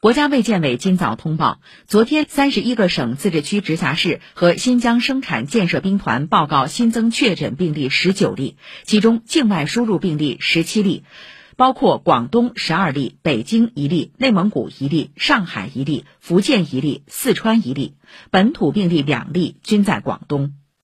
国家卫健委今早通报昨天三十一个省自治区直辖市和新疆生产建设兵团报告新增确诊病例十九例其中境外输入病例十七例包括广东十二例北京一例内蒙古一例上海一例福建一例四川一例本土病例两例均在广东。